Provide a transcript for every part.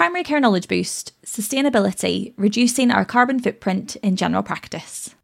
Primary Care Knowledge Boost Sustainability Reducing Our Carbon Footprint in General Practice.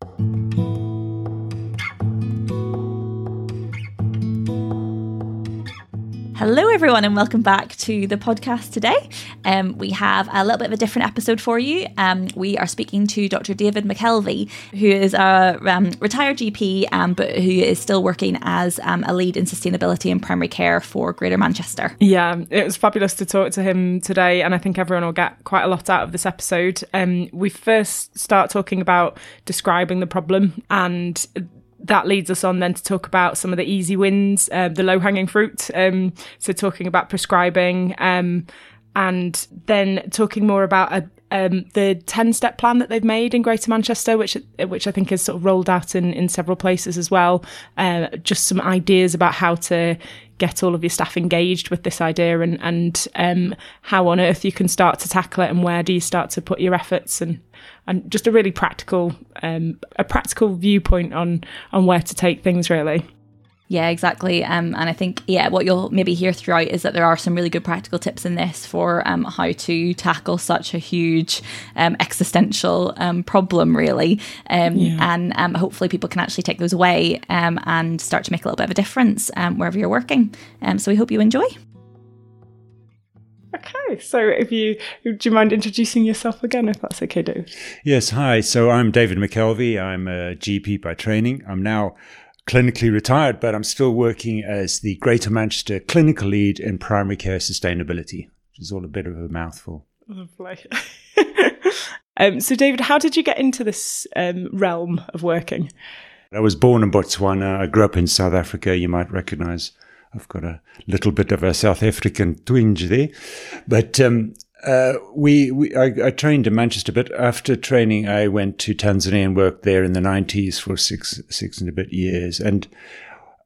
Hello, everyone, and welcome back to the podcast today. Um, we have a little bit of a different episode for you. Um, we are speaking to Dr. David McKelvey, who is a um, retired GP, um, but who is still working as um, a lead in sustainability and primary care for Greater Manchester. Yeah, it was fabulous to talk to him today, and I think everyone will get quite a lot out of this episode. Um, we first start talking about describing the problem and that leads us on then to talk about some of the easy wins, uh, the low hanging fruit. Um, so talking about prescribing, um, and then talking more about a, um, the 10 step plan that they've made in Greater Manchester, which which I think is sort of rolled out in, in several places as well. Uh, just some ideas about how to get all of your staff engaged with this idea and, and um, how on earth you can start to tackle it and where do you start to put your efforts and and just a really practical um, a practical viewpoint on on where to take things really. Yeah, exactly. Um, and I think, yeah, what you'll maybe hear throughout is that there are some really good practical tips in this for um, how to tackle such a huge um, existential um, problem, really. Um, yeah. And um, hopefully people can actually take those away and start to make a little bit of a difference wherever you're working. so we hope you enjoy. Okay, so if you do you mind introducing yourself again, if that's okay, Dave? Yes, hi. So I'm David McKelvey. I'm a GP by training. I'm now clinically retired, but I'm still working as the Greater Manchester clinical lead in primary care sustainability, which is all a bit of a mouthful. Lovely. um, so, David, how did you get into this um, realm of working? I was born in Botswana. I grew up in South Africa. You might recognize I've got a little bit of a South African twinge there. But um, uh, we, we I, I, trained in Manchester, but after training, I went to Tanzania and worked there in the 90s for six, six and a bit years. And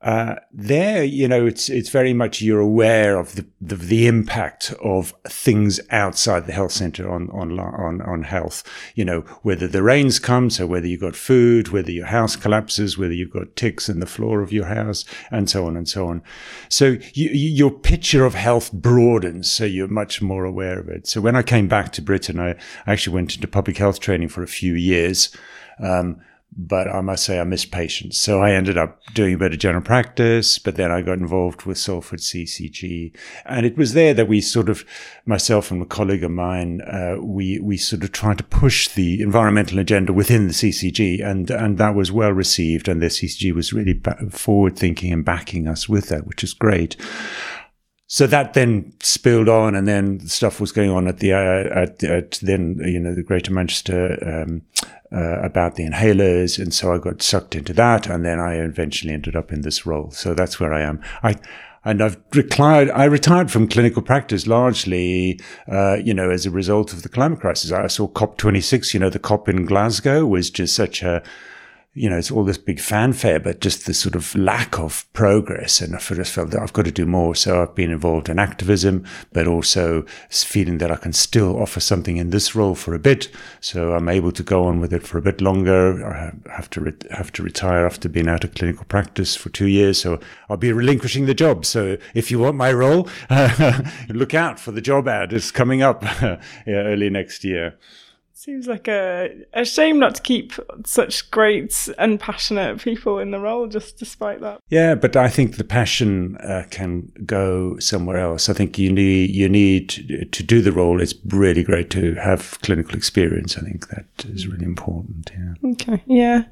uh, there, you know, it's it's very much you're aware of the, the, the impact of things outside the health center on on on on health. You know, whether the rains come, so whether you've got food, whether your house collapses, whether you've got ticks in the floor of your house, and so on and so on. So you, your picture of health broadens, so you're much more aware of it. So when I came back to Britain, I actually went into public health training for a few years. Um, but I must say I missed patients. So I ended up doing a bit of general practice, but then I got involved with Salford CCG. And it was there that we sort of, myself and a colleague of mine, uh, we, we sort of tried to push the environmental agenda within the CCG and, and that was well received. And the CCG was really forward thinking and backing us with that, which is great so that then spilled on, and then stuff was going on at the uh, at, at, then you know the Greater Manchester um, uh, about the inhalers, and so I got sucked into that, and then I eventually ended up in this role. So that's where I am. I and I've retired. I retired from clinical practice largely, uh, you know, as a result of the climate crisis. I saw COP26. You know, the COP in Glasgow was just such a you know, it's all this big fanfare, but just the sort of lack of progress. And I just felt that I've got to do more. So I've been involved in activism, but also feeling that I can still offer something in this role for a bit. So I'm able to go on with it for a bit longer. I have to re- have to retire after being out of clinical practice for two years. So I'll be relinquishing the job. So if you want my role, look out for the job ad. It's coming up yeah, early next year. Seems like a, a shame not to keep such great and passionate people in the role, just despite that. Yeah, but I think the passion uh, can go somewhere else. I think you need you need to do the role. It's really great to have clinical experience. I think that is really important. Yeah. Okay. Yeah,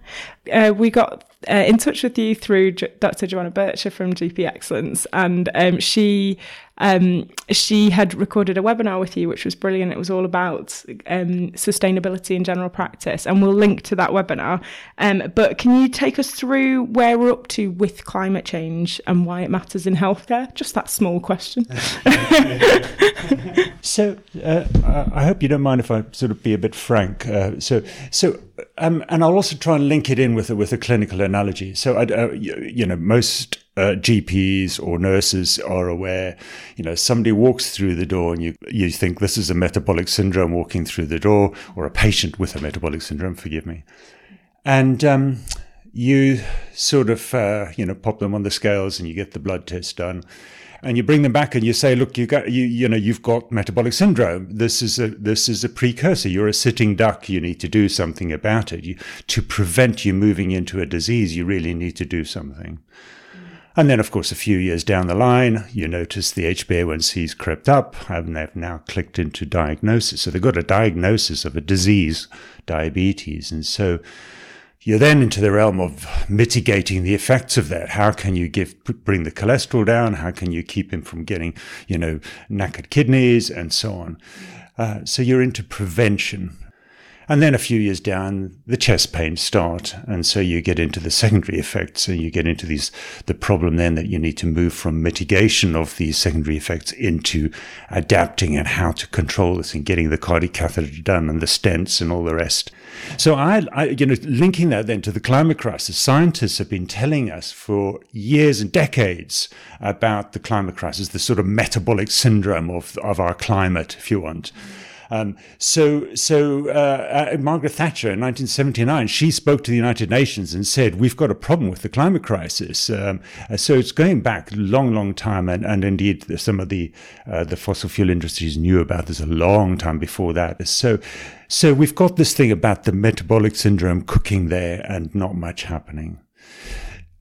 uh, we got uh, in touch with you through Dr. Joanna Bircher from GP Excellence, and um, she um, she had recorded a webinar with you, which was brilliant. It was all about um, sustainability in general practice, and we'll link to that webinar. Um, but can you take us through where we're up to with climate change and why it matters in healthcare? Just that small question. so uh, I hope you don't mind if I sort of be a bit frank. Uh, so so um, and I'll also try and link it in with a, with a clinical analogy. So uh, you, you know most uh, GPs or nurses are aware. You know, somebody walks through the door and you, you think this is a metabolic syndrome walking through the door or a patient with a metabolic syndrome, forgive me. And um, you sort of, uh, you know, pop them on the scales and you get the blood test done. And you bring them back and you say, look, you got you you know you've got metabolic syndrome. This is a this is a precursor. You're a sitting duck. You need to do something about it. You, to prevent you moving into a disease, you really need to do something. And then, of course, a few years down the line, you notice the HbA1c's crept up and they've now clicked into diagnosis. So they've got a diagnosis of a disease, diabetes. And so you're then into the realm of mitigating the effects of that. How can you give, bring the cholesterol down? How can you keep him from getting, you know, knackered kidneys and so on? Uh, so you're into prevention. And then a few years down, the chest pains start. And so you get into the secondary effects and you get into these, the problem then that you need to move from mitigation of these secondary effects into adapting and how to control this and getting the cardiac catheter done and the stents and all the rest. So I, I, you know, linking that then to the climate crisis, scientists have been telling us for years and decades about the climate crisis, the sort of metabolic syndrome of, of our climate, if you want. Um, so, so uh, uh, Margaret Thatcher in 1979, she spoke to the United Nations and said, "We've got a problem with the climate crisis." Um, uh, so it's going back a long, long time, and, and indeed some of the uh, the fossil fuel industries knew about this a long time before that. So, so we've got this thing about the metabolic syndrome cooking there, and not much happening.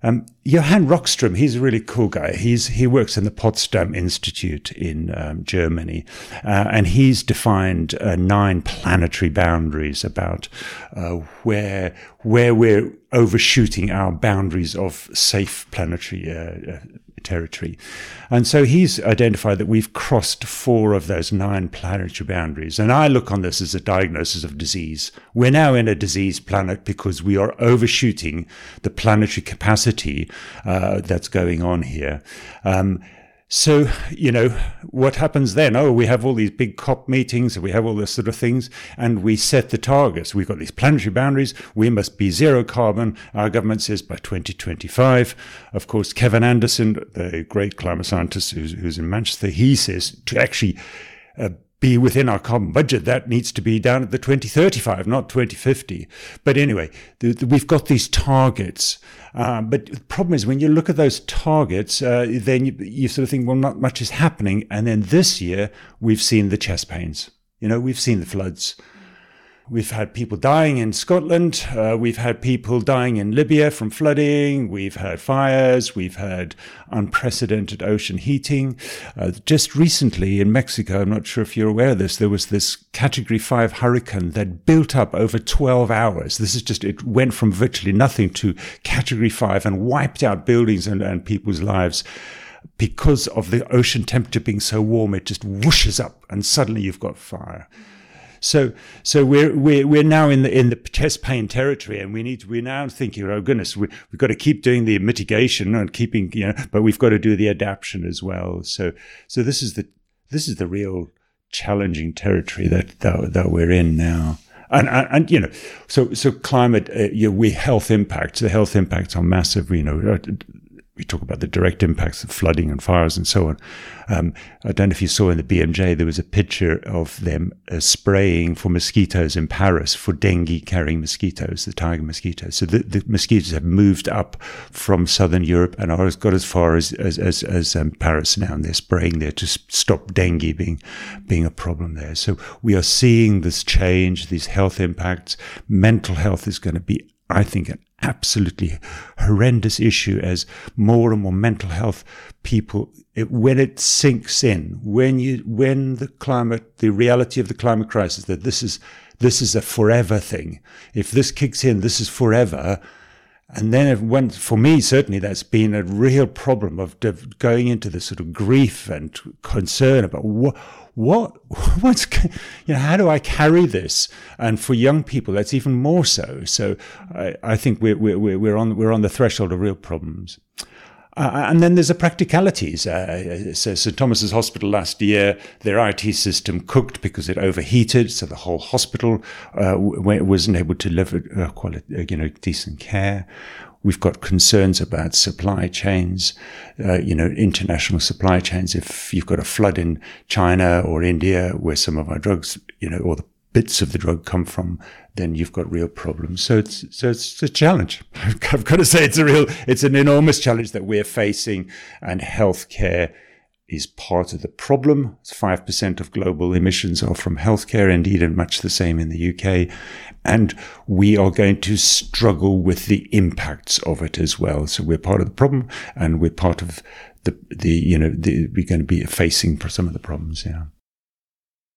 Um, Johann Rockström, he's a really cool guy. He's he works in the Potsdam Institute in um, Germany, uh, and he's defined uh, nine planetary boundaries about uh, where where we're overshooting our boundaries of safe planetary uh, uh, territory. And so he's identified that we've crossed four of those nine planetary boundaries. And I look on this as a diagnosis of disease. We're now in a disease planet because we are overshooting the planetary capacity uh, that's going on here. Um, so, you know, what happens then? Oh, we have all these big COP meetings we have all this sort of things and we set the targets. We've got these planetary boundaries. We must be zero carbon. Our government says by 2025. Of course, Kevin Anderson, the great climate scientist who's, who's in Manchester, he says to actually uh, be within our carbon budget, that needs to be down at the 2035, not 2050. But anyway, the, the, we've got these targets. Uh, but the problem is when you look at those targets, uh, then you, you sort of think, well, not much is happening. And then this year, we've seen the chest pains. You know, we've seen the floods. We've had people dying in Scotland. Uh, we've had people dying in Libya from flooding. We've had fires. We've had unprecedented ocean heating. Uh, just recently in Mexico, I'm not sure if you're aware of this, there was this category five hurricane that built up over 12 hours. This is just, it went from virtually nothing to category five and wiped out buildings and, and people's lives because of the ocean temperature being so warm. It just whooshes up and suddenly you've got fire. So, so we're, we're, we're now in the, in the chest pain territory and we need we're now thinking, oh goodness, we, we've got to keep doing the mitigation and keeping, you know, but we've got to do the adaptation as well. So, so this is the, this is the real challenging territory that, that, that we're in now. And, and, and, you know, so so climate, uh, you know, we health impacts. The health impacts are massive. You know, we talk about the direct impacts of flooding and fires and so on. Um, I don't know if you saw in the BMJ, there was a picture of them uh, spraying for mosquitoes in Paris for dengue carrying mosquitoes, the tiger mosquitoes. So the, the, mosquitoes have moved up from southern Europe and are got as far as, as, as, as um, Paris now, and they're spraying there to stop dengue being, being a problem there. So we are seeing this change, these health impacts. Mental health is going to be I think, an absolutely horrendous issue as more and more mental health people, it, when it sinks in, when you, when the climate, the reality of the climate crisis, that this is, this is a forever thing. If this kicks in, this is forever. And then it went, for me, certainly that's been a real problem of going into this sort of grief and concern about what, what what's you know how do I carry this? And for young people, that's even more so. So I, I think we're we're we're on we're on the threshold of real problems. Uh, and then there's the practicalities. Uh, so St Thomas's Hospital last year, their IT system cooked because it overheated, so the whole hospital uh, wasn't able to deliver uh, quality, uh, you know, decent care. We've got concerns about supply chains, uh, you know, international supply chains. If you've got a flood in China or India where some of our drugs, you know, or the bits of the drug come from, then you've got real problems. So it's so it's a challenge. I've got to say it's a real, it's an enormous challenge that we're facing, and healthcare is part of the problem. 5% of global emissions are from healthcare, indeed, and much the same in the UK. And we are going to struggle with the impacts of it as well. So we're part of the problem and we're part of the, the you know, the, we're going to be facing some of the problems. Yeah.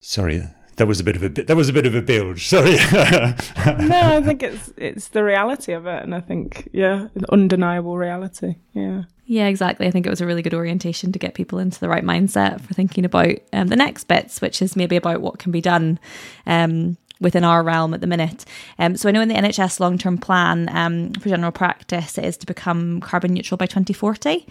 Sorry, that was a bit of a. That was a bit of a build. Sorry. no, I think it's it's the reality of it, and I think yeah, undeniable reality. Yeah. Yeah, exactly. I think it was a really good orientation to get people into the right mindset for thinking about um, the next bits, which is maybe about what can be done um, within our realm at the minute. Um, so I know in the NHS long term plan um, for general practice, it is to become carbon neutral by 2040.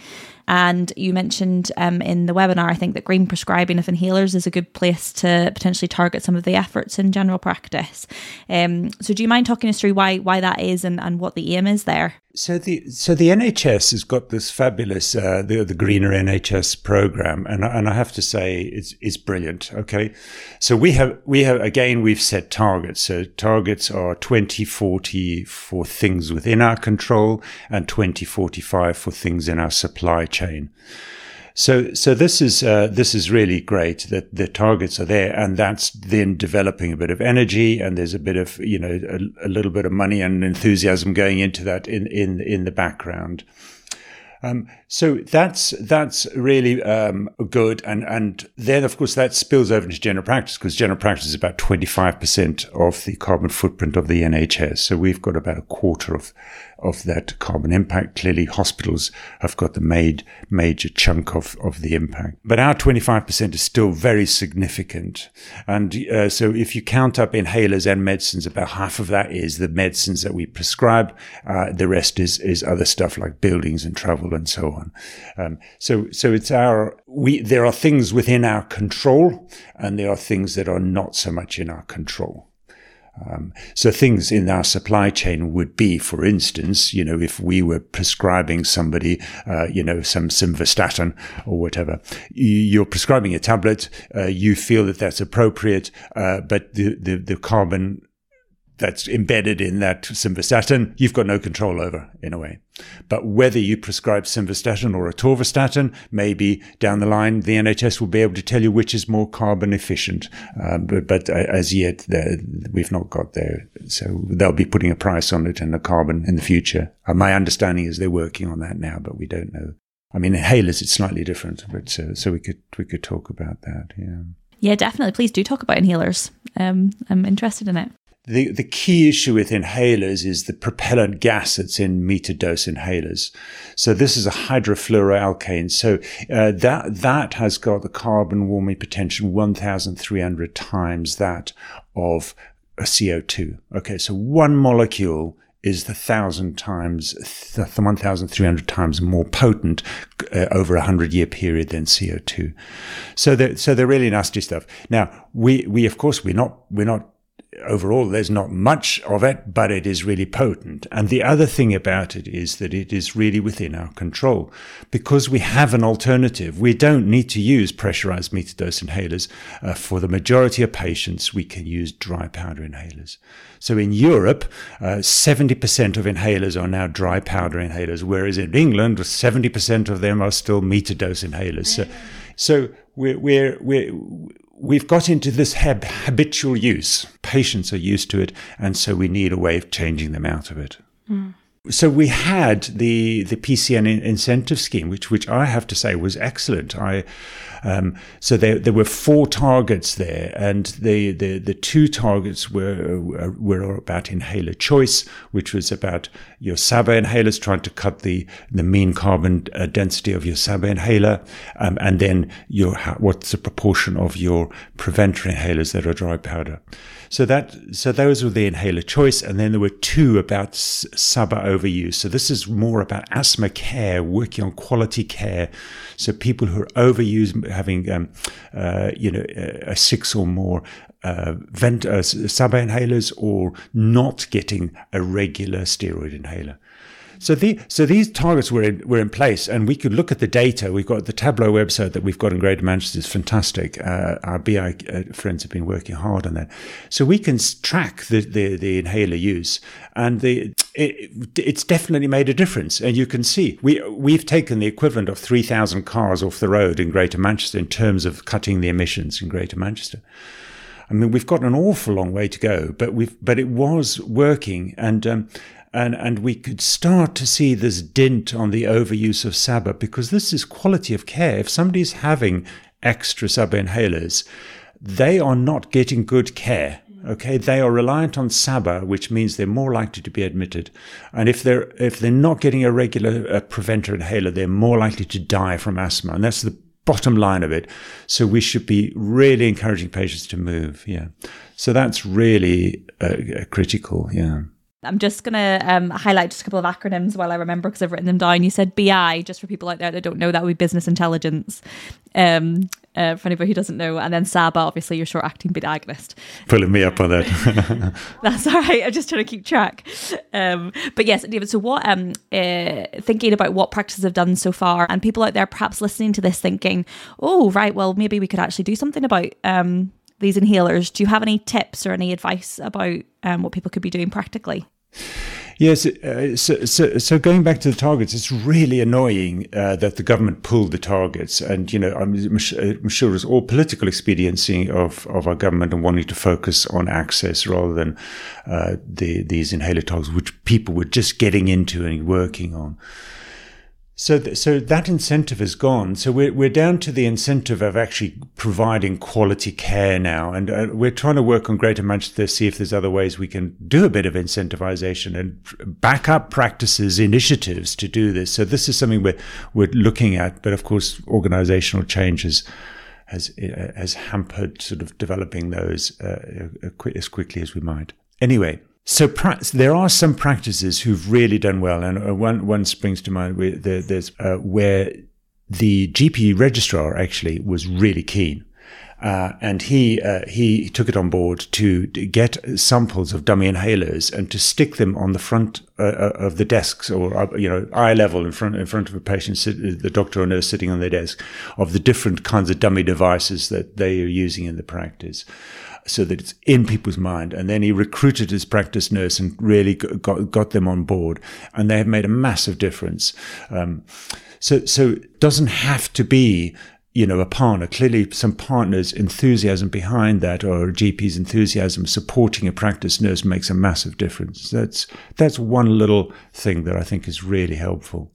And you mentioned um, in the webinar, I think that green prescribing of inhalers is a good place to potentially target some of the efforts in general practice. Um, so do you mind talking us through why why that is and, and what the aim is there? So the so the NHS has got this fabulous uh, the the greener NHS program, and and I have to say it's it's brilliant. Okay, so we have we have again we've set targets. So targets are 2040 for things within our control and 2045 for things in our supply chain. So, so this is uh, this is really great that the targets are there, and that's then developing a bit of energy, and there's a bit of you know a, a little bit of money and enthusiasm going into that in in in the background. Um, so that's that's really um, good, and and then of course that spills over into general practice because general practice is about twenty five percent of the carbon footprint of the NHS. So we've got about a quarter of of that carbon impact. Clearly, hospitals have got the made, major chunk of, of the impact. But our 25% is still very significant. And uh, so if you count up inhalers and medicines, about half of that is the medicines that we prescribe. Uh, the rest is, is other stuff like buildings and travel and so on. Um, so, so it's our, we, there are things within our control and there are things that are not so much in our control. Um, so things in our supply chain would be, for instance, you know, if we were prescribing somebody, uh, you know, some simvastatin or whatever, you're prescribing a tablet, uh, you feel that that's appropriate, uh, but the, the, the carbon that's embedded in that simvastatin, you've got no control over in a way. But whether you prescribe simvastatin or atorvastatin, maybe down the line, the NHS will be able to tell you which is more carbon efficient. Um, but, but, as yet, we've not got there. So they'll be putting a price on it and the carbon in the future. Uh, my understanding is they're working on that now, but we don't know. I mean, inhalers, it's slightly different, but so, so we could, we could talk about that. Yeah. Yeah, definitely. Please do talk about inhalers. Um, I'm interested in it. The, the key issue with inhalers is the propellant gas that's in meter dose inhalers. So this is a hydrofluoroalkane. So uh, that that has got the carbon warming potential 1,300 times that of a CO2. Okay, so one molecule is the thousand times, the 1,300 times more potent uh, over a hundred year period than CO2. So they're, so they're really nasty stuff. Now, we, we, of course, we're not, we're not overall, there's not much of it, but it is really potent. And the other thing about it is that it is really within our control because we have an alternative. We don't need to use pressurized meter dose inhalers. Uh, for the majority of patients, we can use dry powder inhalers. So in Europe, uh, 70% of inhalers are now dry powder inhalers, whereas in England, 70% of them are still meter dose inhalers. So, so we're, we're, we're we've got into this hab- habitual use. Patients are used to it, and so we need a way of changing them out of it. Mm. So we had the the PCN incentive scheme, which which I have to say was excellent. I um, so there, there were four targets there, and the, the, the two targets were, were about inhaler choice, which was about your SABA inhalers, trying to cut the, the mean carbon uh, density of your SABA inhaler, um, and then your what's the proportion of your preventer inhalers that are dry powder. So that so those were the inhaler choice, and then there were two about SABA overuse. So this is more about asthma care, working on quality care. So people who are overused, having um, uh, you know a six or more uh, vent uh, SABA inhalers, or not getting a regular steroid inhaler. So the so these targets were in were in place, and we could look at the data. We've got the Tableau website that we've got in Greater Manchester is fantastic. Uh, our BI uh, friends have been working hard on that, so we can track the the, the inhaler use, and the it, it's definitely made a difference. And you can see we we've taken the equivalent of three thousand cars off the road in Greater Manchester in terms of cutting the emissions in Greater Manchester. I mean, we've got an awful long way to go, but we've but it was working, and um, and and we could start to see this dint on the overuse of SABA because this is quality of care. If somebody's having extra SABA inhalers, they are not getting good care. Okay, they are reliant on SABA, which means they're more likely to be admitted. And if they're if they're not getting a regular uh, preventer inhaler, they're more likely to die from asthma. And that's the bottom line of it. So we should be really encouraging patients to move. Yeah. So that's really uh, critical. Yeah. I'm just going to um, highlight just a couple of acronyms while I remember because I've written them down. You said BI, just for people out there that don't know, that would be business intelligence. Um, uh, for anybody who doesn't know, and then SABA, obviously your short acting beta agonist. Pulling me up on that. That's all right. I'm just trying to keep track. Um, but yes, David. So what? Um, uh, thinking about what practices have done so far, and people out there perhaps listening to this thinking, "Oh, right. Well, maybe we could actually do something about um, these inhalers. Do you have any tips or any advice about um, what people could be doing practically? Yes, uh, so, so, so going back to the targets, it's really annoying uh, that the government pulled the targets, and you know I'm, I'm sure it's all political expediency of, of our government and wanting to focus on access rather than uh, the, these inhaler targets, which people were just getting into and working on. So, th- so that incentive is gone. So we're we're down to the incentive of actually providing quality care now, and uh, we're trying to work on Greater Manchester see if there's other ways we can do a bit of incentivization and back up practices, initiatives to do this. So this is something we're we're looking at, but of course, organizational changes has has hampered sort of developing those uh, as quickly as we might. Anyway, so there are some practices who've really done well, and uh, one one springs to mind. Where there's uh, where the GP registrar actually was really keen. Uh, and he uh, he took it on board to, get samples of dummy inhalers and to stick them on the front uh, uh of the desks or you know eye level in front in front of a patient, the doctor or nurse sitting on their desk, of the different kinds of dummy devices that they are using in the practice so that it's in people's mind. And then he recruited his practice nurse and really got, got them on board. And they have made a massive difference. Um, so, so it doesn't have to be you know, a partner. Clearly, some partners' enthusiasm behind that, or a GP's enthusiasm supporting a practice nurse, makes a massive difference. That's that's one little thing that I think is really helpful.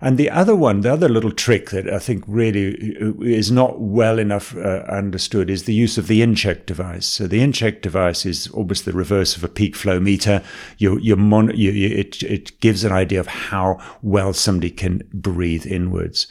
And the other one, the other little trick that I think really is not well enough uh, understood is the use of the in-check device. So the in-check device is almost the reverse of a peak flow meter. You, you mon- you, you, it, it gives an idea of how well somebody can breathe inwards.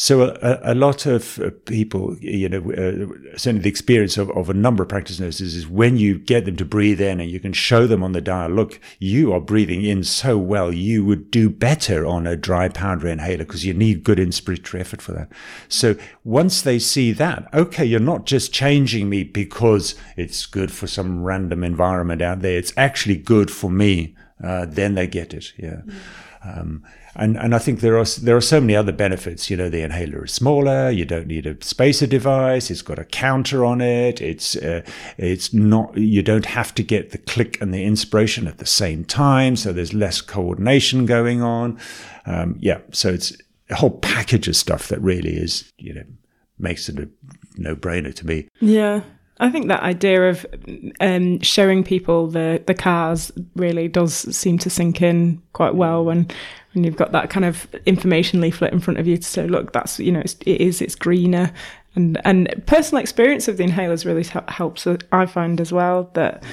So a, a lot of uh, people, you know, uh, certainly the experience of, of a number of practice nurses is when you get them to breathe in and you can show them on the dial, look, you are breathing in so well, you would do better on a dry powder inhaler because you need good inspiratory effort for that. So once they see that, okay, you're not just changing me because it's good for some random environment out there. It's actually good for me. Uh, then they get it. Yeah. Mm. Um, and and I think there are there are so many other benefits. You know, the inhaler is smaller. You don't need a spacer device. It's got a counter on it. It's uh, it's not. You don't have to get the click and the inspiration at the same time. So there's less coordination going on. Um, yeah. So it's a whole package of stuff that really is you know makes it a no brainer to me. Yeah. I think that idea of um, showing people the, the cars really does seem to sink in quite well when when you've got that kind of information leaflet in front of you to say, look, that's you know, it's, it is, it's greener, and and personal experience of the inhalers really helps. I find as well that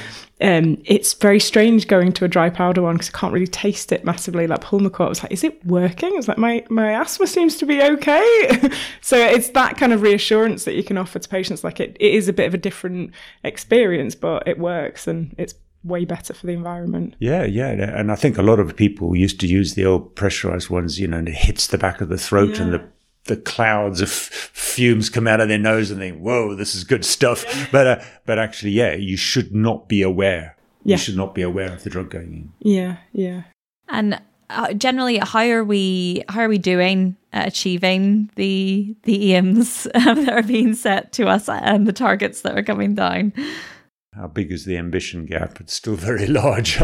um, it's very strange going to a dry powder one because I can't really taste it massively. Like Pulmicort, I was like, is it working? It's like my my asthma seems to be okay. so it's that kind of reassurance that you can offer to patients. Like it, it is a bit of a different experience, but it works and it's way better for the environment. Yeah, yeah. And I think a lot of people used to use the old pressurized ones, you know, and it hits the back of the throat yeah. and the the clouds of fumes come out of their nose and think, "Whoa, this is good stuff." Yeah. But uh, but actually, yeah, you should not be aware. Yeah. You should not be aware of the drug going in. Yeah, yeah. And uh, generally, how are we how are we doing achieving the the aims um, that are being set to us and the targets that are coming down? How big is the ambition gap? It's still very large.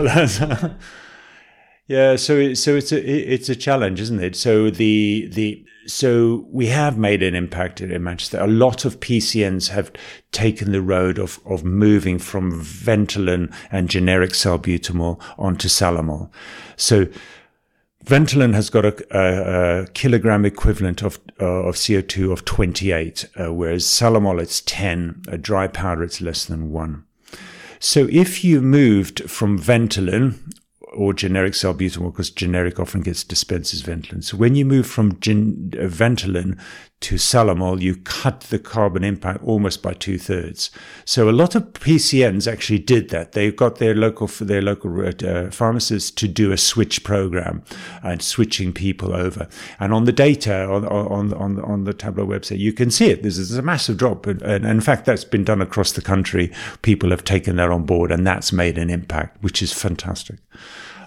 yeah, so so it's a it's a challenge, isn't it? So the the so we have made an impact in Manchester. A lot of PCNs have taken the road of, of moving from Ventolin and generic salbutamol onto Salamol. So Ventolin has got a, a, a kilogram equivalent of uh, of CO2 of 28, uh, whereas Salamol it's 10. A dry powder it's less than one. So if you moved from Ventolin or generic salbutamol because generic often gets dispensed as Ventolin. So when you move from gen- uh, Ventolin to Salamol, you cut the carbon impact almost by two thirds. So a lot of PCNs actually did that. They got their local their local uh, pharmacists to do a switch program and switching people over. And on the data on on on on the Tableau website, you can see it. This is a massive drop, and, and in fact, that's been done across the country. People have taken that on board, and that's made an impact, which is fantastic.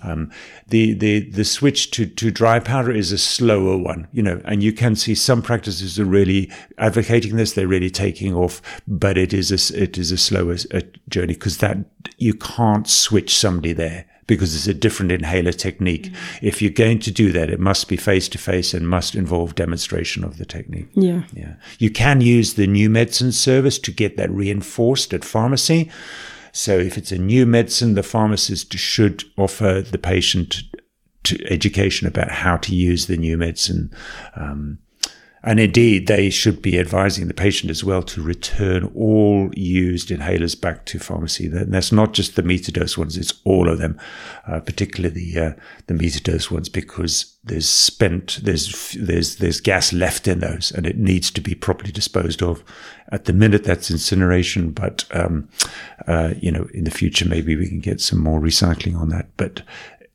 Um, the the the switch to to dry powder is a slower one, you know, and you can see some practices are really advocating this; they're really taking off, but it is a it is a slower uh, journey because that you can't switch somebody there because it's a different inhaler technique. Mm-hmm. If you're going to do that, it must be face to face and must involve demonstration of the technique. Yeah. Yeah. You can use the new medicine service to get that reinforced at pharmacy. So if it's a new medicine, the pharmacist should offer the patient education about how to use the new medicine. Um, and indeed, they should be advising the patient as well to return all used inhalers back to pharmacy. And that's not just the meter dose ones; it's all of them, uh, particularly the uh, the meter dose ones, because there's spent there's there's there's gas left in those, and it needs to be properly disposed of. At the minute, that's incineration, but um, uh, you know, in the future, maybe we can get some more recycling on that. But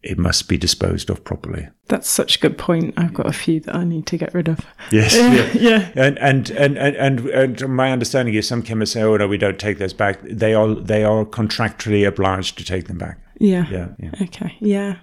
it must be disposed of properly. That's such a good point. I've got a few that I need to get rid of. Yes, yeah, yeah. And, and and and and my understanding is some chemists say, "Oh no, we don't take those back." They are they are contractually obliged to take them back. Yeah. Yeah. yeah. Okay. Yeah.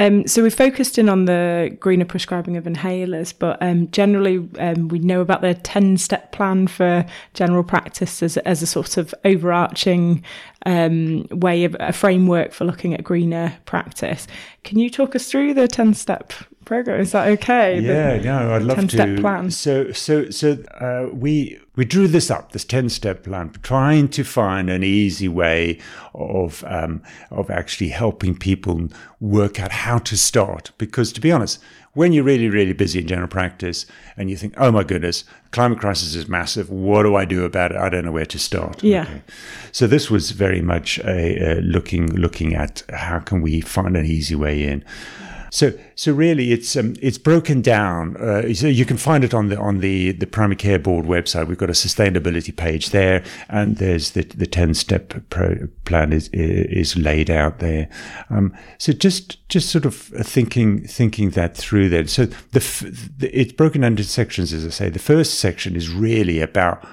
Um, so we've focused in on the greener prescribing of inhalers, but um, generally um, we know about the 10 step plan for general practice as, as a sort of overarching um, way of a framework for looking at greener practice. Can you talk us through the 10 step program? Is that okay? Yeah, the no, I'd love 10 to. Step plan. So, so, so uh, we we drew this up, this ten step plan, trying to find an easy way of um, of actually helping people work out how to start. Because to be honest, when you're really really busy in general practice and you think, oh my goodness, climate crisis is massive. What do I do about it? I don't know where to start. Yeah. Okay. So this was very much a, a looking looking at how can we find an easy way in. So, so really, it's um, it's broken down. Uh, so you can find it on the on the the primary care board website. We've got a sustainability page there, and there's the the ten step plan is is laid out there. Um, so just just sort of thinking thinking that through. Then, so the, the it's broken into sections, as I say. The first section is really about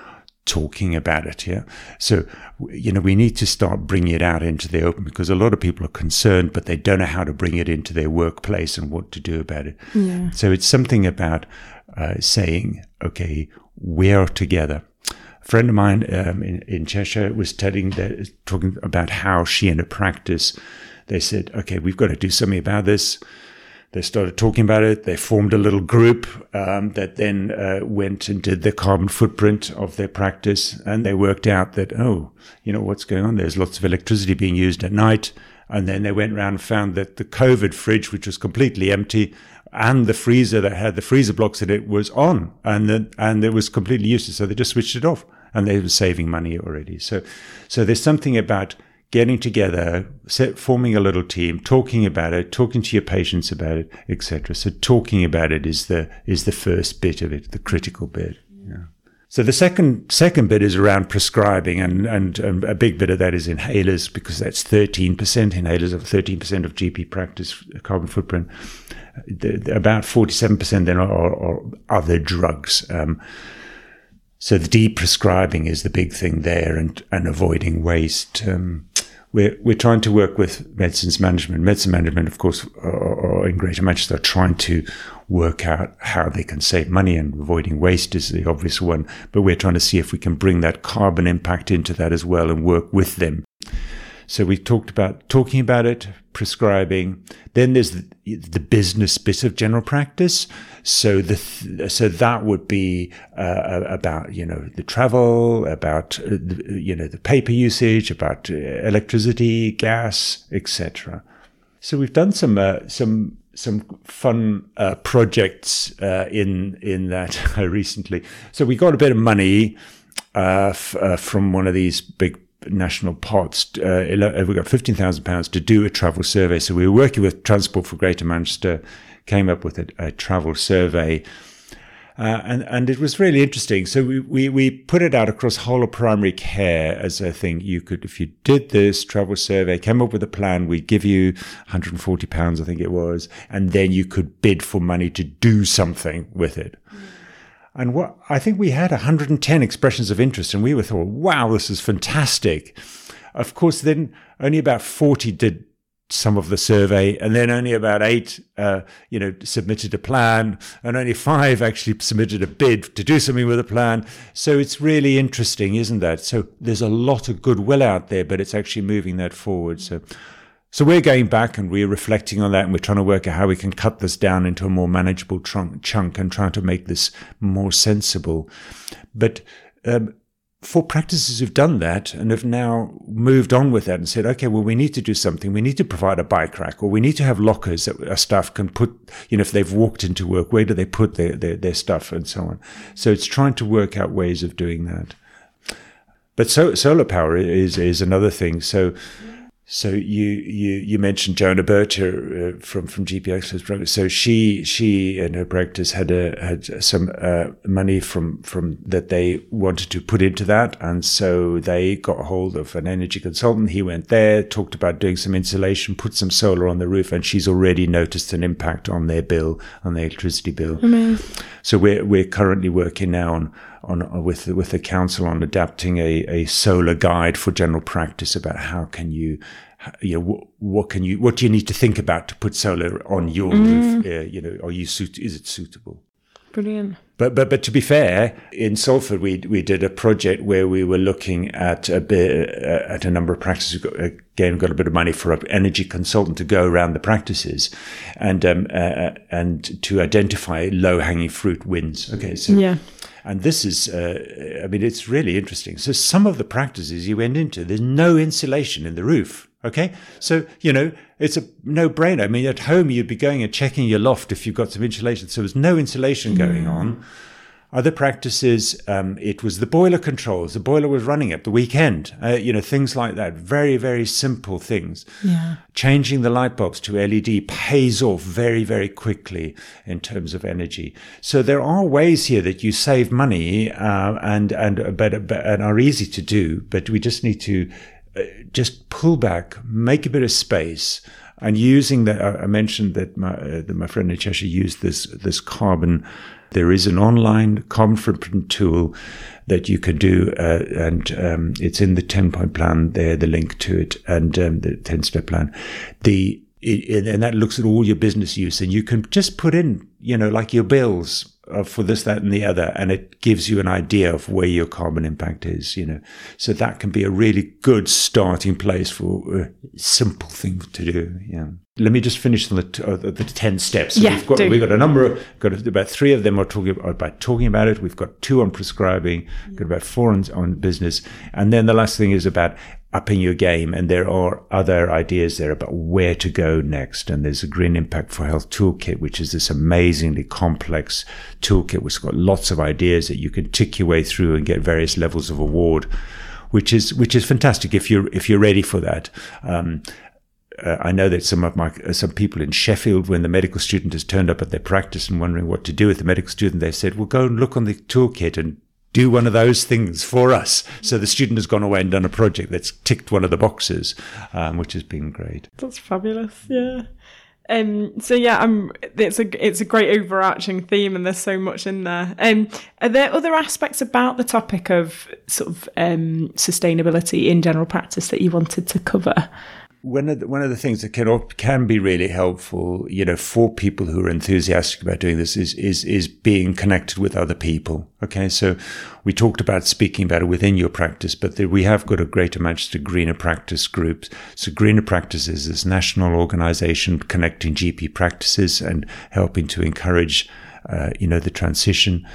talking about it. Yeah. So, you know, we need to start bringing it out into the open because a lot of people are concerned, but they don't know how to bring it into their workplace and what to do about it. Yeah. So it's something about uh, saying, okay, we're together. A friend of mine um, in, in Cheshire was telling that, talking about how she in a practice, they said, okay, we've got to do something about this. They started talking about it. They formed a little group um, that then uh, went and did the carbon footprint of their practice. And they worked out that, oh, you know, what's going on? There's lots of electricity being used at night. And then they went around and found that the COVID fridge, which was completely empty, and the freezer that had the freezer blocks in it was on, and and it was completely useless. So they just switched it off, and they were saving money already. So, so there's something about getting together, set, forming a little team, talking about it, talking to your patients about it, etc. So talking about it is the is the first bit of it, the critical bit. So the second second bit is around prescribing, and, and, and a big bit of that is inhalers because that's thirteen percent inhalers of thirteen percent of GP practice carbon footprint. The, the, about forty seven percent then are, are, are, other drugs. Um, so the deprescribing is the big thing there, and and avoiding waste. Um, we're, we're trying to work with medicines management. Medicine management, of course, are, in Greater Manchester, are trying to work out how they can save money and avoiding waste is the obvious one. But we're trying to see if we can bring that carbon impact into that as well and work with them. So we talked about talking about it, prescribing. Then there's the, the business bit of general practice. So the th- so that would be uh, about you know the travel, about uh, the, you know the paper usage, about uh, electricity, gas, etc. So we've done some uh, some some fun projects in in that recently. So we got a bit of money f- from one of these big national pots. Uh, we got fifteen thousand pounds to do a travel survey. So we were working with Transport for Greater Manchester, came up with a, a travel survey. Uh, and and it was really interesting. So we, we we put it out across whole of primary care as a thing. You could, if you did this travel survey, came up with a plan, we'd give you 140 pounds, I think it was, and then you could bid for money to do something with it. Mm. And what I think we had 110 expressions of interest, and we were thought, wow, this is fantastic. Of course, then only about 40 did some of the survey, and then only about eight, uh, you know, submitted a plan, and only five actually submitted a bid to do something with a plan. So it's really interesting, isn't that? So there's a lot of goodwill out there, but it's actually moving that forward. So so we're going back and we're reflecting on that and we're trying to work out how we can cut this down into a more manageable trunk, chunk and trying to make this more sensible. But um, for practices who've done that and have now moved on with that and said, okay, well, we need to do something. We need to provide a bike rack or we need to have lockers that our staff can put, you know, if they've walked into work, where do they put their, their, their stuff and so on. So it's trying to work out ways of doing that. But so, solar power is, is another thing. So, so you you you mentioned Joanna Bircher uh, from from GP So she she and her practice had a, had some uh, money from from that they wanted to put into that, and so they got hold of an energy consultant. He went there, talked about doing some insulation, put some solar on the roof, and she's already noticed an impact on their bill, on their electricity bill. Amazing. So we're we're currently working now on on with with the council on adapting a, a solar guide for general practice about how can you you know what, what can you what do you need to think about to put solar on your mm. roof? Uh, you know are you suit is it suitable? Brilliant. But but but to be fair in Salford we we did a project where we were looking at a bit uh, at a number of practices. Got, again got a bit of money for an energy consultant to go around the practices and um, uh, and to identify low hanging fruit wins okay so yeah and this is, uh, I mean, it's really interesting. So some of the practices you went into, there's no insulation in the roof. Okay. So, you know, it's a no brainer. I mean, at home, you'd be going and checking your loft if you've got some insulation. So there's no insulation going mm. on. Other practices, um, it was the boiler controls. The boiler was running at the weekend. Uh, you know, things like that. Very, very simple things. Yeah. Changing the light bulbs to LED pays off very, very quickly in terms of energy. So there are ways here that you save money uh, and and but, but and are easy to do. But we just need to uh, just pull back, make a bit of space and using that, I mentioned that my, uh, that my friend in Cheshire used this this carbon there is an online conference tool that you can do, uh, and um, it's in the 10 point plan there, the link to it, and um, the 10 step plan. The it, and that looks at all your business use, and you can just put in, you know, like your bills uh, for this, that, and the other, and it gives you an idea of where your carbon impact is. You know, so that can be a really good starting place for a simple thing to do. Yeah. Let me just finish on the, t- uh, the ten steps. So yeah, we've got do. we've got a number of got about three of them are talking about talking about it. We've got two on prescribing, got about four on, on business, and then the last thing is about upping your game. And there are other ideas there about where to go next. And there's a Green Impact for Health toolkit, which is this amazingly complex toolkit, which has got lots of ideas that you can tick your way through and get various levels of award, which is which is fantastic if you're if you're ready for that. Um, uh, I know that some of my uh, some people in Sheffield, when the medical student has turned up at their practice and wondering what to do with the medical student, they said, "Well, go and look on the toolkit and do one of those things for us. So the student has gone away and done a project that's ticked one of the boxes, um, which has been great. That's fabulous. Yeah. Um, so yeah. It's a it's a great overarching theme, and there's so much in there. Um, are there other aspects about the topic of sort of um, sustainability in general practice that you wanted to cover? One of the, one of the things that can can be really helpful, you know, for people who are enthusiastic about doing this is is is being connected with other people. Okay, so we talked about speaking about it within your practice, but the, we have got a Greater Manchester Greener Practice group. So Greener Practice is this national organisation connecting GP practices and helping to encourage uh, you know, the transition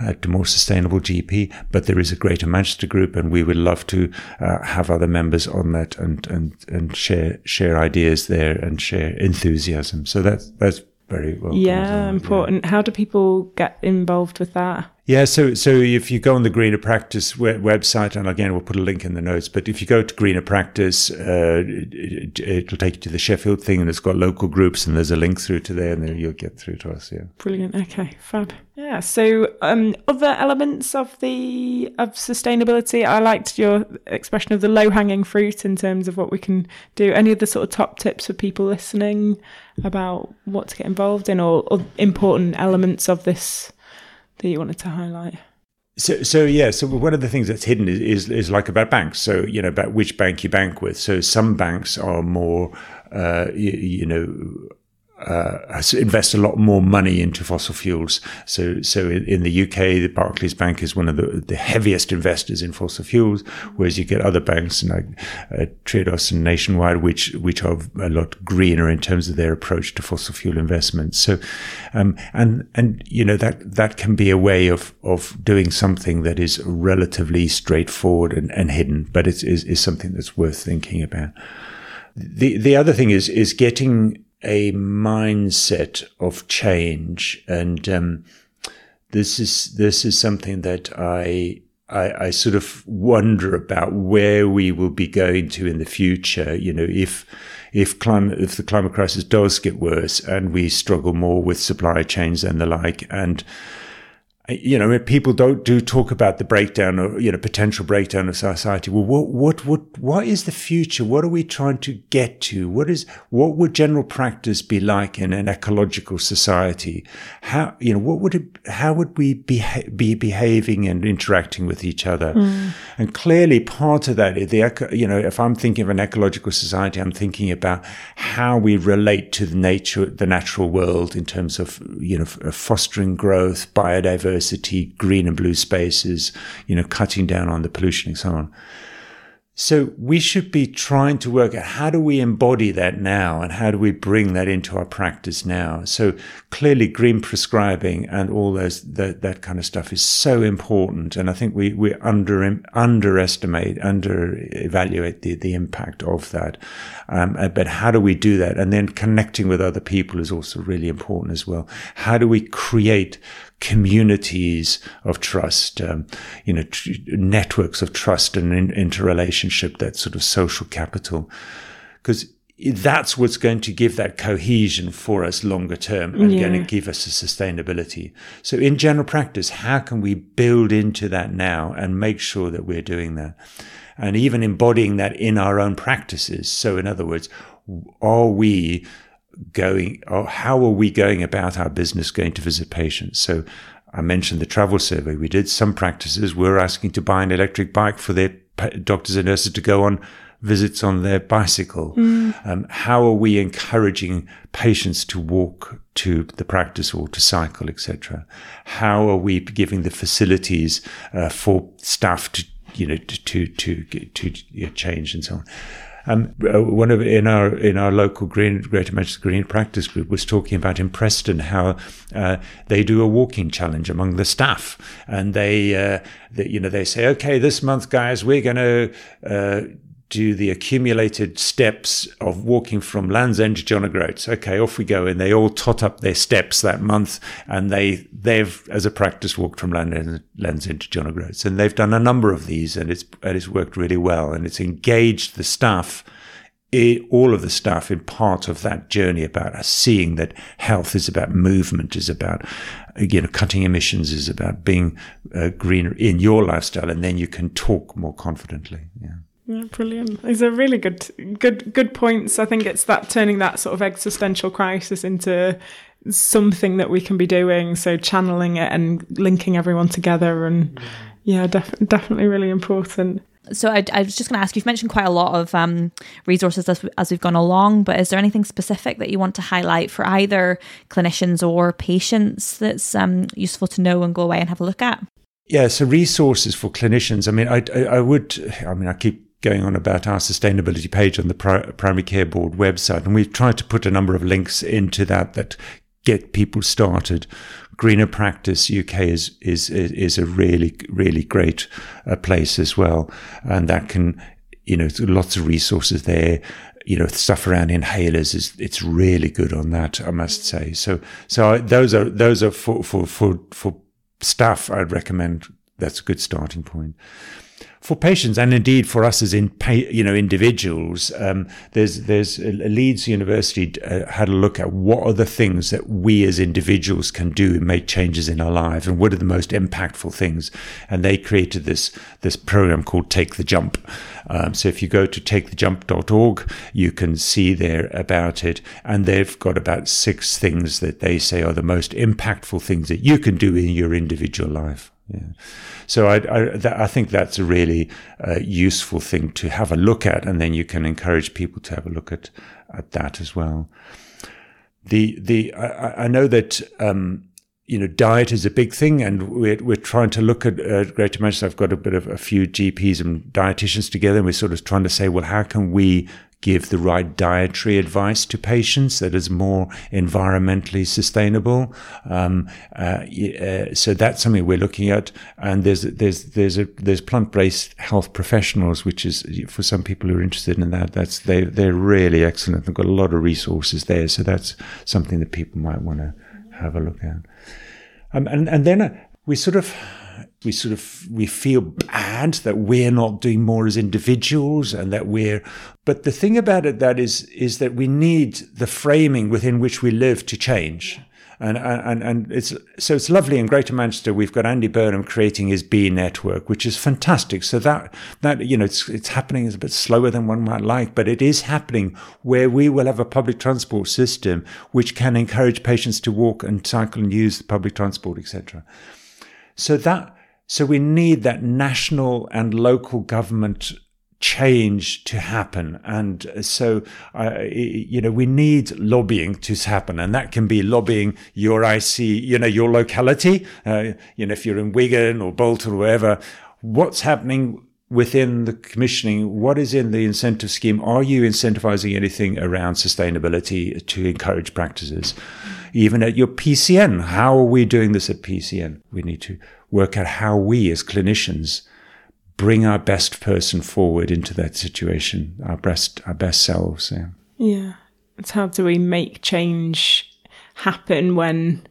uh, to more sustainable GP. But there is a Greater Manchester group, and we would love to uh, have other members on that and and and share share ideas there and share enthusiasm. So that's that's very well. Yeah, important. Yeah. How do people get involved with that? Yeah, so so if you go on the Greener Practice website, and again we'll put a link in the notes, but if you go to Greener Practice, uh, it, will take you to the Sheffield thing, and it's got local groups, and there's a link through to there, and then you'll get through to us. Yeah, brilliant. Okay, fab. Yeah. So um, other elements of the of sustainability, I liked your expression of the low hanging fruit in terms of what we can do. Any of the sort of top tips for people listening about what to get involved in, or, or important elements of this that you wanted to highlight? So, so yeah. So one of the things that's hidden is, is, is like about banks. So you know about which bank you bank with. So some banks are more, uh, you, you know, uh, invest a lot more money into fossil fuels. So, so in, the UK, the Barclays Bank is one of the, the heaviest investors in fossil fuels, whereas you get other banks like uh, Triodos and Nationwide, which which are a lot greener in terms of their approach to fossil fuel investments. So, um, and and you know that that can be a way of of doing something that is relatively straightforward and, and hidden, but it is is something that's worth thinking about. The the other thing is is getting a mindset of change, and um, this is this is something that I, I, I sort of wonder about where we will be going to in the future. You know, if if climate if the climate crisis does get worse and we struggle more with supply chains and the like, and you know, people don't do talk about the breakdown or you know potential breakdown of society. Well, what what what what is the future? What are we trying to get to? What is what would general practice be like in an ecological society? How you know what would it? How would we be be behaving and interacting with each other? Mm. And clearly, part of that, the you know, if I'm thinking of an ecological society, I'm thinking about how we relate to the nature, the natural world in terms of you know fostering growth, biodiversity diversity, green and blue spaces, you know, cutting down on the pollution and so on. So we should be trying to work out how do we embody that now and how do we bring that into our practice now? So clearly green prescribing and all those, that, that kind of stuff is so important. And I think we, we under, underestimate, under evaluate the, the impact of that. Um, uh, but how do we do that? And then connecting with other people is also really important as well. How do we create communities of trust, um, you know, tr- networks of trust and in- interrelationship, that sort of social capital. Because that's what's going to give that cohesion for us longer term and yeah. going to give us a sustainability. So in general practice, how can we build into that now and make sure that we're doing that? And even embodying that in our own practices. So in other words, are we going, or how are we going about our business going to visit patients? So I mentioned the travel survey we did. Some practices were asking to buy an electric bike for their doctors and nurses to go on visits on their bicycle. Mm. Um, how are we encouraging patients to walk to the practice or to cycle, etc.? How are we giving the facilities uh, for staff to you know to to to, to, to change and so on? Um, uh, one of in our in our local green Greater Manchester Green Practice Group was talking about in Preston how uh, they do a walking challenge among the staff, and they, uh, they you know they say, okay, this month, guys, we're going to uh, do the accumulated steps of walking from Land's End to John O'Groats. Okay, off we go. And they all tot up their steps that month. And they, they've, as a practice, walked from Land's End to John O'Groats. And they've done a number of these and it's, and it's worked really well. And it's engaged the staff all of the staff in part of that journey about seeing that health is about movement, is about you know cutting emissions, is about being uh, greener in your lifestyle, and then you can talk more confidently. Yeah. Yeah, brilliant. These are really good, good, good points. I think it's that turning that sort of existential crisis into something that we can be doing. So channeling it and linking everyone together, and yeah, def- definitely really important. So I, I was just going to ask. You've mentioned quite a lot of um, resources as, as we've gone along, but is there anything specific that you want to highlight for either clinicians or patients that's um, useful to know and go away and have a look at? Yeah, so resources for clinicians. I mean, I, I, I would. I mean, I keep going on about our sustainability page on the primary care board website, and we've tried to put a number of links into that that get people started. Greener Practice UK is is is a really really great uh, place as well, and that can you know lots of resources there. You know stuff around inhalers is it's really good on that I must say. So so those are those are for for for for staff. I'd recommend that's a good starting point for patients and indeed for us as in you know individuals um, there's there's a Leeds University uh, had a look at what are the things that we as individuals can do and make changes in our lives and what are the most impactful things. And they created this this program called take the jump. Um, so if you go to takethejump.org you can see there about it. And they've got about six things that they say are the most impactful things that you can do in your individual life yeah. So I, I, I, think that's a really uh, useful thing to have a look at, and then you can encourage people to have a look at at that as well. The the I, I know that um, you know diet is a big thing, and we're we're trying to look at uh, Greater Manchester. I've got a bit of a few GPs and dietitians together, and we're sort of trying to say, well, how can we give the right dietary advice to patients that is more environmentally sustainable. Um, uh, uh, so that's something we're looking at. And there's there's there's a there's plant based health professionals, which is for some people who are interested in that. That's they they're really excellent. They've got a lot of resources there. So that's something that people might want to have a look at. Um, and and then uh, we sort of we sort of we feel bad that we're not doing more as individuals and that we're but the thing about it that is is that we need the framing within which we live to change and and and it's so it's lovely in Greater Manchester. We've got Andy Burnham creating his Bee network, which is fantastic. So that that you know it's it's happening is a bit slower than one might like, but it is happening where we will have a public transport system which can encourage patients to walk and cycle and use the public transport, etc. So that so we need that national and local government change to happen. And so, uh, you know, we need lobbying to happen, and that can be lobbying your IC, you know, your locality. Uh, you know, if you're in Wigan or Bolton or wherever, what's happening within the commissioning? What is in the incentive scheme? Are you incentivizing anything around sustainability to encourage practices? Even at your PCN, how are we doing this at PCN? We need to work out how we as clinicians bring our best person forward into that situation, our best, our best selves. Yeah. Yeah. It's how do we make change happen when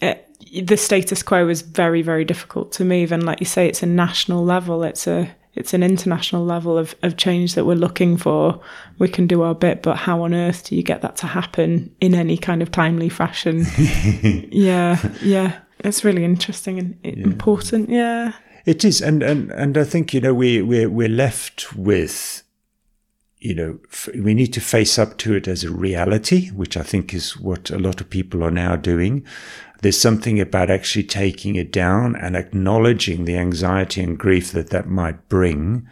it, the status quo is very, very difficult to move. And like you say, it's a national level. It's a, it's an international level of, of change that we're looking for. We can do our bit, but how on earth do you get that to happen in any kind of timely fashion? yeah, yeah. It's really interesting and yeah. important. Yeah, it is, and and and I think you know we we're we're left with. You know, we need to face up to it as a reality, which I think is what a lot of people are now doing. There's something about actually taking it down and acknowledging the anxiety and grief that that might bring.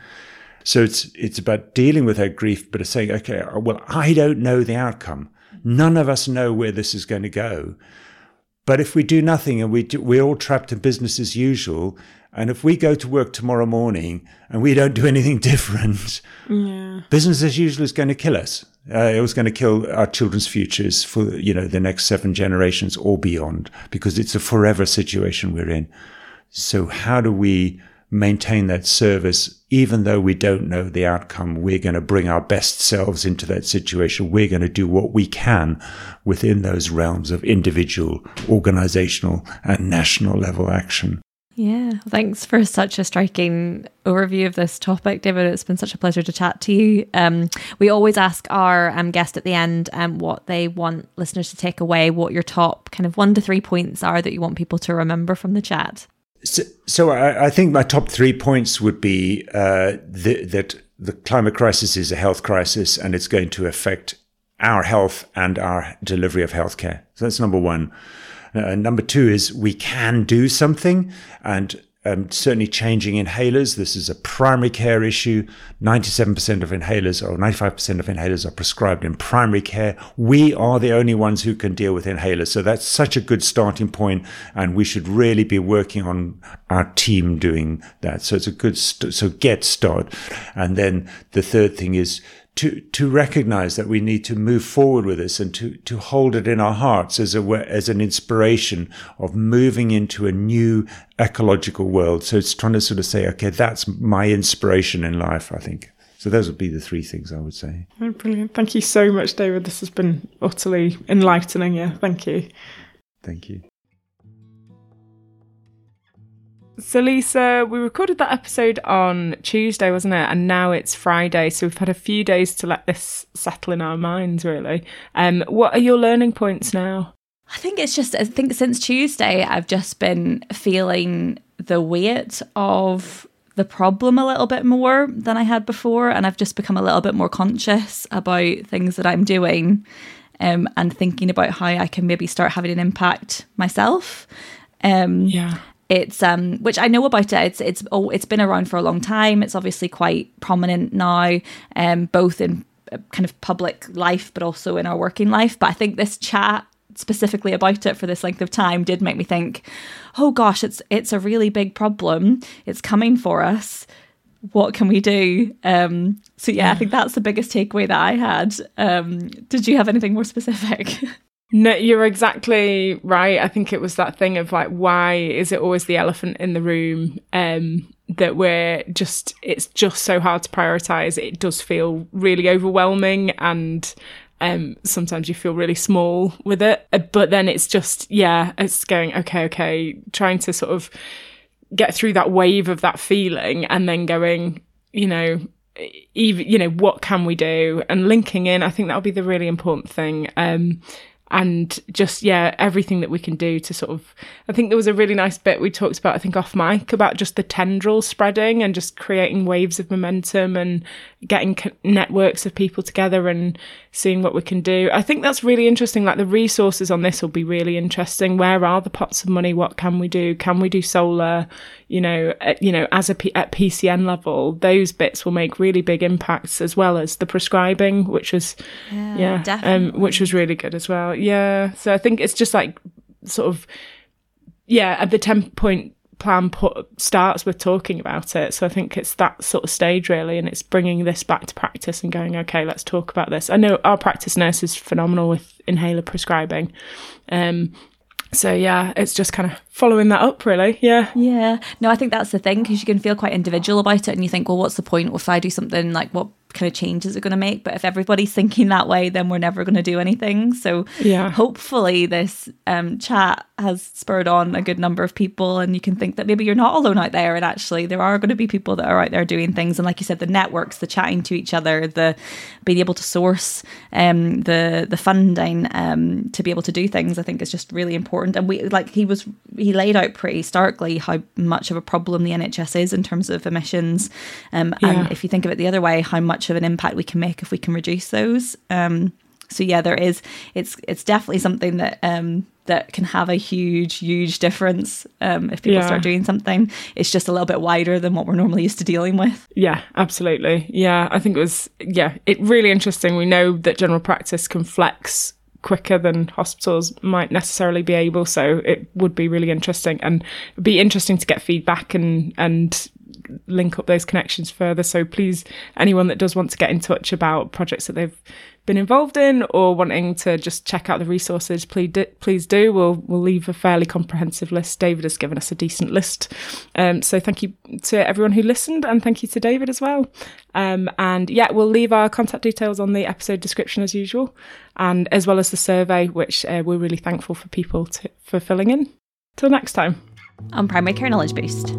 So it's it's about dealing with that grief, but saying, okay, uh, well, I don't know the outcome. None of us know where this is going to go. But if we do nothing and we do, we're all trapped in business as usual, and if we go to work tomorrow morning and we don't do anything different, yeah. business as usual is going to kill us. Uh, it was going to kill our children's futures for you know the next seven generations or beyond because it's a forever situation we're in. So how do we maintain that service, even though we don't know the outcome. We're going to bring our best selves into that situation. We're going to do what we can within those realms of individual, organizational, and national level action. Yeah, thanks for such a striking overview of this topic, David. It's been such a pleasure to chat to you. Um, we always ask our um, guest at the end um, what they want listeners to take away, what your top kind of one to three points are that you want people to remember from the chat. So, so I, I, think my top three points would be uh, the, that the climate crisis is a health crisis and it's going to affect our health and our delivery of healthcare. So that's number one. Uh, number two is we can do something and um, certainly changing inhalers. This is a primary care issue. 97% of inhalers or 95% of inhalers are prescribed in primary care. We are the only ones who can deal with inhalers. So that's such a good starting point, and we should really be working on our team doing that. So it's a good, st- so get started. And then the third thing is to to recognize that we need to move forward with this and to to hold it in our hearts as a as an inspiration of moving into a new ecological world. So it's trying to sort of say, okay, that's my inspiration in life. I think. So those would be the three things I would say. Oh, brilliant! Thank you so much, David. This has been utterly enlightening. Yeah, thank you. Thank you. So, Lisa, we recorded that episode on Tuesday, wasn't it? And now it's Friday. So, we've had a few days to let this settle in our minds, really. Um, what are your learning points now? I think it's just, I think since Tuesday, I've just been feeling the weight of the problem a little bit more than I had before. And I've just become a little bit more conscious about things that I'm doing um, and thinking about how I can maybe start having an impact myself. Um, yeah it's um, which I know about it. It's it's oh, it's been around for a long time. It's obviously quite prominent now, um, both in uh, kind of public life, but also in our working life. But I think this chat specifically about it for this length of time did make me think, oh gosh, it's it's a really big problem. It's coming for us. What can we do? Um, so yeah, I think that's the biggest takeaway that I had. Um, did you have anything more specific? No, you're exactly right. I think it was that thing of like, why is it always the elephant in the room? Um, that we're just, it's just so hard to prioritize. It does feel really overwhelming and, um, sometimes you feel really small with it. Uh, but then it's just, yeah, it's going, okay, okay, trying to sort of get through that wave of that feeling and then going, you know, even, you know, what can we do? And linking in, I think that'll be the really important thing. Um, and just yeah everything that we can do to sort of i think there was a really nice bit we talked about i think off mic about just the tendrils spreading and just creating waves of momentum and getting networks of people together and seeing what we can do. I think that's really interesting like the resources on this will be really interesting. Where are the pots of money? What can we do? Can we do solar you know at, you know as a P- at pcn level? Those bits will make really big impacts as well as the prescribing which was yeah, yeah um, which was really good as well. Yeah. So I think it's just like sort of, yeah, at the 10 point plan put, starts with talking about it. So I think it's that sort of stage really, and it's bringing this back to practice and going, okay, let's talk about this. I know our practice nurse is phenomenal with inhaler prescribing. Um, so yeah, it's just kind of following that up, really. Yeah. Yeah. No, I think that's the thing because you can feel quite individual about it, and you think, well, what's the point if I do something like what kind of changes it going to make. But if everybody's thinking that way, then we're never going to do anything. So yeah, hopefully this um, chat has spurred on a good number of people, and you can think that maybe you're not alone out there, and actually there are going to be people that are out there doing things. And like you said, the networks, the chatting to each other, the being able to source um, the the funding um, to be able to do things, I think is just really important. And we like he was he laid out pretty starkly how much of a problem the NHS is in terms of emissions, um, yeah. and if you think of it the other way, how much much of an impact we can make if we can reduce those. Um, so yeah, there is. It's it's definitely something that um, that can have a huge, huge difference um, if people yeah. start doing something. It's just a little bit wider than what we're normally used to dealing with. Yeah, absolutely. Yeah, I think it was. Yeah, it really interesting. We know that general practice can flex quicker than hospitals might necessarily be able so it would be really interesting and it'd be interesting to get feedback and and link up those connections further. So please, anyone that does want to get in touch about projects that they've been involved in or wanting to just check out the resources, please do, please do. We'll we'll leave a fairly comprehensive list. David has given us a decent list. Um, so thank you to everyone who listened, and thank you to David as well. Um, and yeah, we'll leave our contact details on the episode description as usual, and as well as the survey, which uh, we're really thankful for people to, for filling in. Till next time. On Primary Care Knowledge Boost.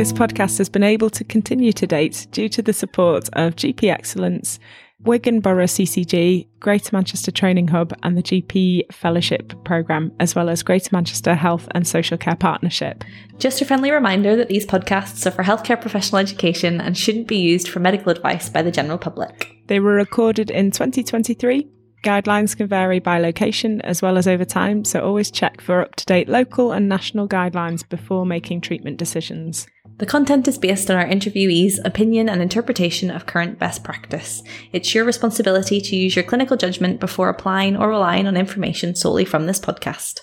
This podcast has been able to continue to date due to the support of GP Excellence, Wigan Borough CCG, Greater Manchester Training Hub, and the GP Fellowship Programme, as well as Greater Manchester Health and Social Care Partnership. Just a friendly reminder that these podcasts are for healthcare professional education and shouldn't be used for medical advice by the general public. They were recorded in 2023. Guidelines can vary by location as well as over time, so always check for up to date local and national guidelines before making treatment decisions. The content is based on our interviewees' opinion and interpretation of current best practice. It's your responsibility to use your clinical judgment before applying or relying on information solely from this podcast.